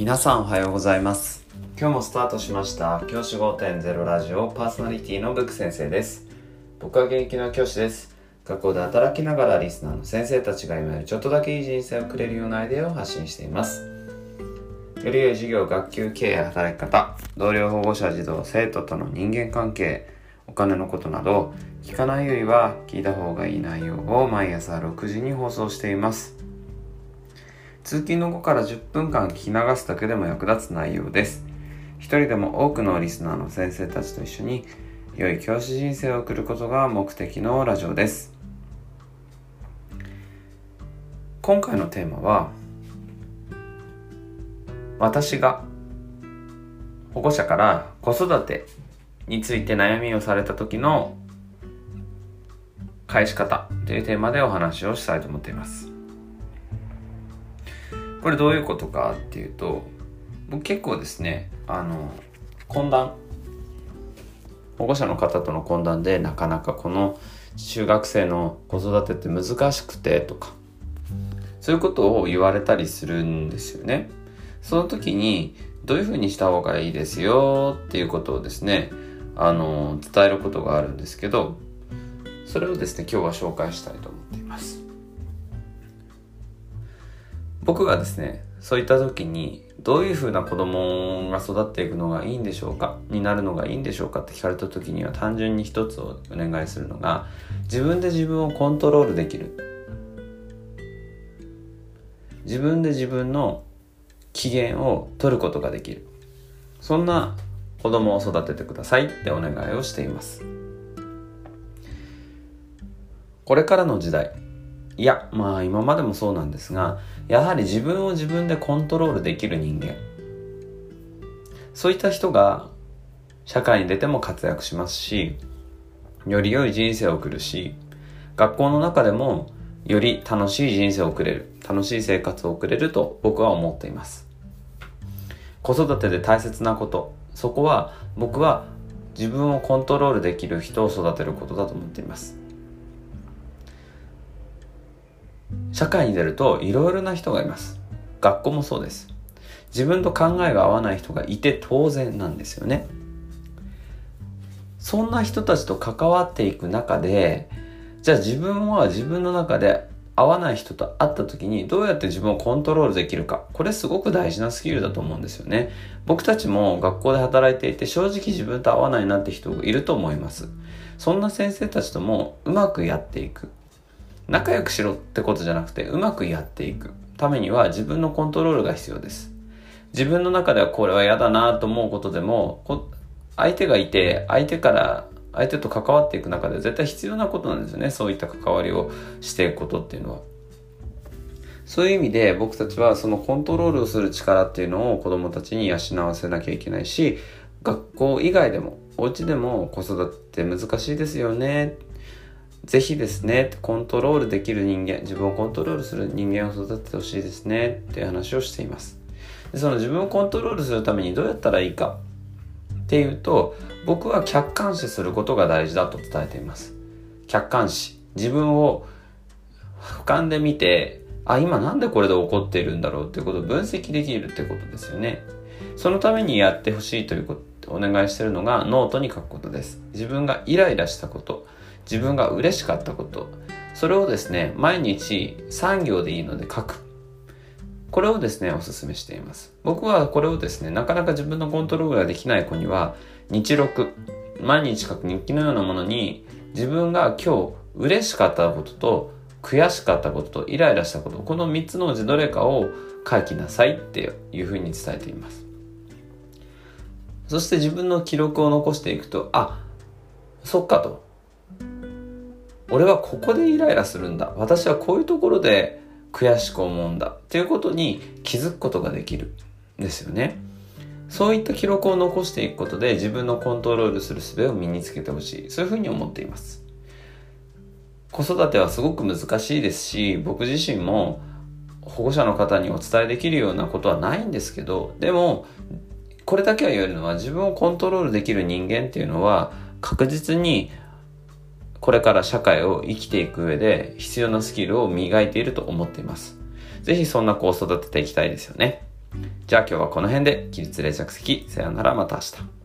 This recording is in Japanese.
皆さんおはようございます。今日もスタートしました。教師5.0ラジオパーソナリティのブック先生です。僕は現役の教師です。学校で働きながらリスナーの先生たちが今よりちょっとだけいい人生をくれるようなアイデアを発信しています。より良い授業、学級経営、働き方、同僚、保護者、児童、生徒との人間関係、お金のことなど、聞かないよりは聞いた方がいい内容を毎朝6時に放送しています。通勤の後から10分間聞き流すだけでも役立つ内容です。一人でも多くのリスナーの先生たちと一緒に良い教師人生を送ることが目的のラジオです。今回のテーマは私が保護者から子育てについて悩みをされた時の返し方というテーマでお話をしたいと思っています。これどういうことかっていうと僕結構ですねあの懇談保護者の方との懇談でなかなかこの中学生の子育てって難しくてとかそういうことを言われたりするんですよね。その時にどういうふうにした方がいいですよっていうことをですねあの伝えることがあるんですけどそれをですね今日は紹介したいと思っています。僕がですねそういった時にどういうふうな子供が育っていくのがいいんでしょうかになるのがいいんでしょうかって聞かれた時には単純に一つをお願いするのが自分で自分をコントロールできる。自分で自分の機嫌を取ることができる。そんな子供を育ててくださいってお願いをしています。これからの時代いやまあ今までもそうなんですがやはり自分を自分でコントロールできる人間。そういった人が社会に出ても活躍しますしより良い人生を送るし学校の中でもより楽しい人生を送れる楽しい生活を送れると僕は思っています。子育てで大切なことそこは僕は自分をコントロールできる人を育てることだと思っています。社会に出るといろいろな人がいます。学校もそうです。自分と考えが合わない人がいて当然なんですよね。そんな人たちと関わっていく中でじゃあ自分は自分の中で合わない人と会った時にどうやって自分をコントロールできるか。これすごく大事なスキルだと思うんですよね。僕たちも学校で働いていて正直自分と合わないなって人がいると思います。そんな先生たちともうまくやっていく。仲良くしろってことじゃなくてうまくやっていく。ためには自分のコントロールが必要です。自分の中ではこれは嫌だなと思うことでも相手がいて相手から相手と関わっていく中で絶対必要なことなんですよね。そういった関わりをしていくことっていうのは。そういう意味で僕たちはそのコントロールをする力っていうのを子供たちに養わせなきゃいけないし学校以外でもお家でも子育て難しいですよね。ぜひですね、コントロールできる人間、自分をコントロールする人間を育ててほしいですね、っていう話をしています。でその自分をコントロールするためにどうやったらいいかっていうと、僕は客観視することが大事だと伝えています。客観視。自分を俯瞰で見て、あ、今なんでこれで怒っているんだろうっていうことを分析できるってことですよね。そのためにやってほしいということ、お願いしてるのがノートに書くことです。自分がイライラしたこと、自分が嬉しかったこと。それをですね毎日3行でいいので書く。これをですねおすすめしています。僕はこれをですねなかなか自分のコントロールができない子には日録毎日書く日記のようなものに自分が今日嬉しかったことと悔しかったこととイライラしたことこの3つのうちどれかを書きなさいっていうふうに伝えています。そして自分の記録を残していくとあそっかと。俺はここでイライラするんだ。私はこういうところで悔しく思うんだ。っていうことに気づくことができる。んですよね。そういった記録を残していくことで自分のコントロールする術を身につけてほしい。そういうふうに思っています。子育てはすごく難しいですし僕自身も保護者の方にお伝えできるようなことはないんですけどでもこれだけは言えるのは自分をコントロールできる人間っていうのは確実にこれから社会を生きていく上で必要なスキルを磨いていると思っています。ぜひそんな子を育てていきたいですよね。じゃあ今日はこの辺で起立連着席さよならまた明日